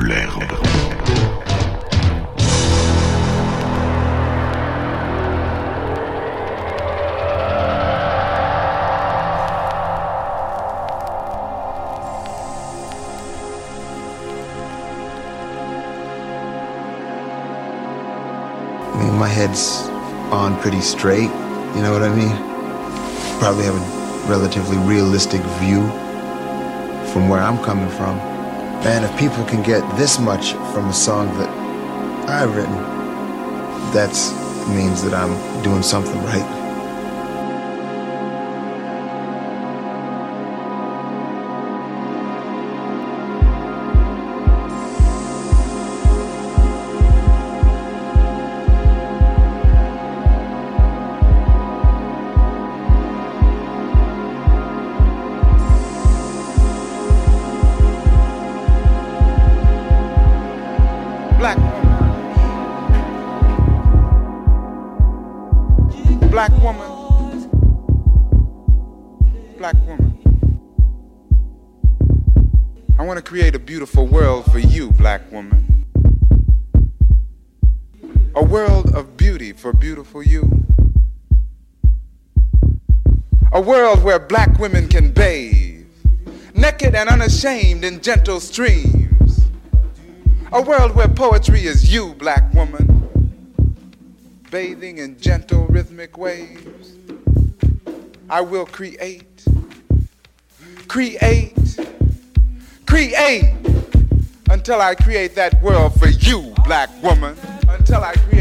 l'herbe. my head's on pretty straight, you know what I mean? Probably have a relatively realistic view from where I'm coming from. And if people can get this much from a song that I've written, that means that I'm doing something right. Unashamed in gentle streams. A world where poetry is you, black woman, bathing in gentle rhythmic waves. I will create, create, create until I create that world for you, black woman. Until I create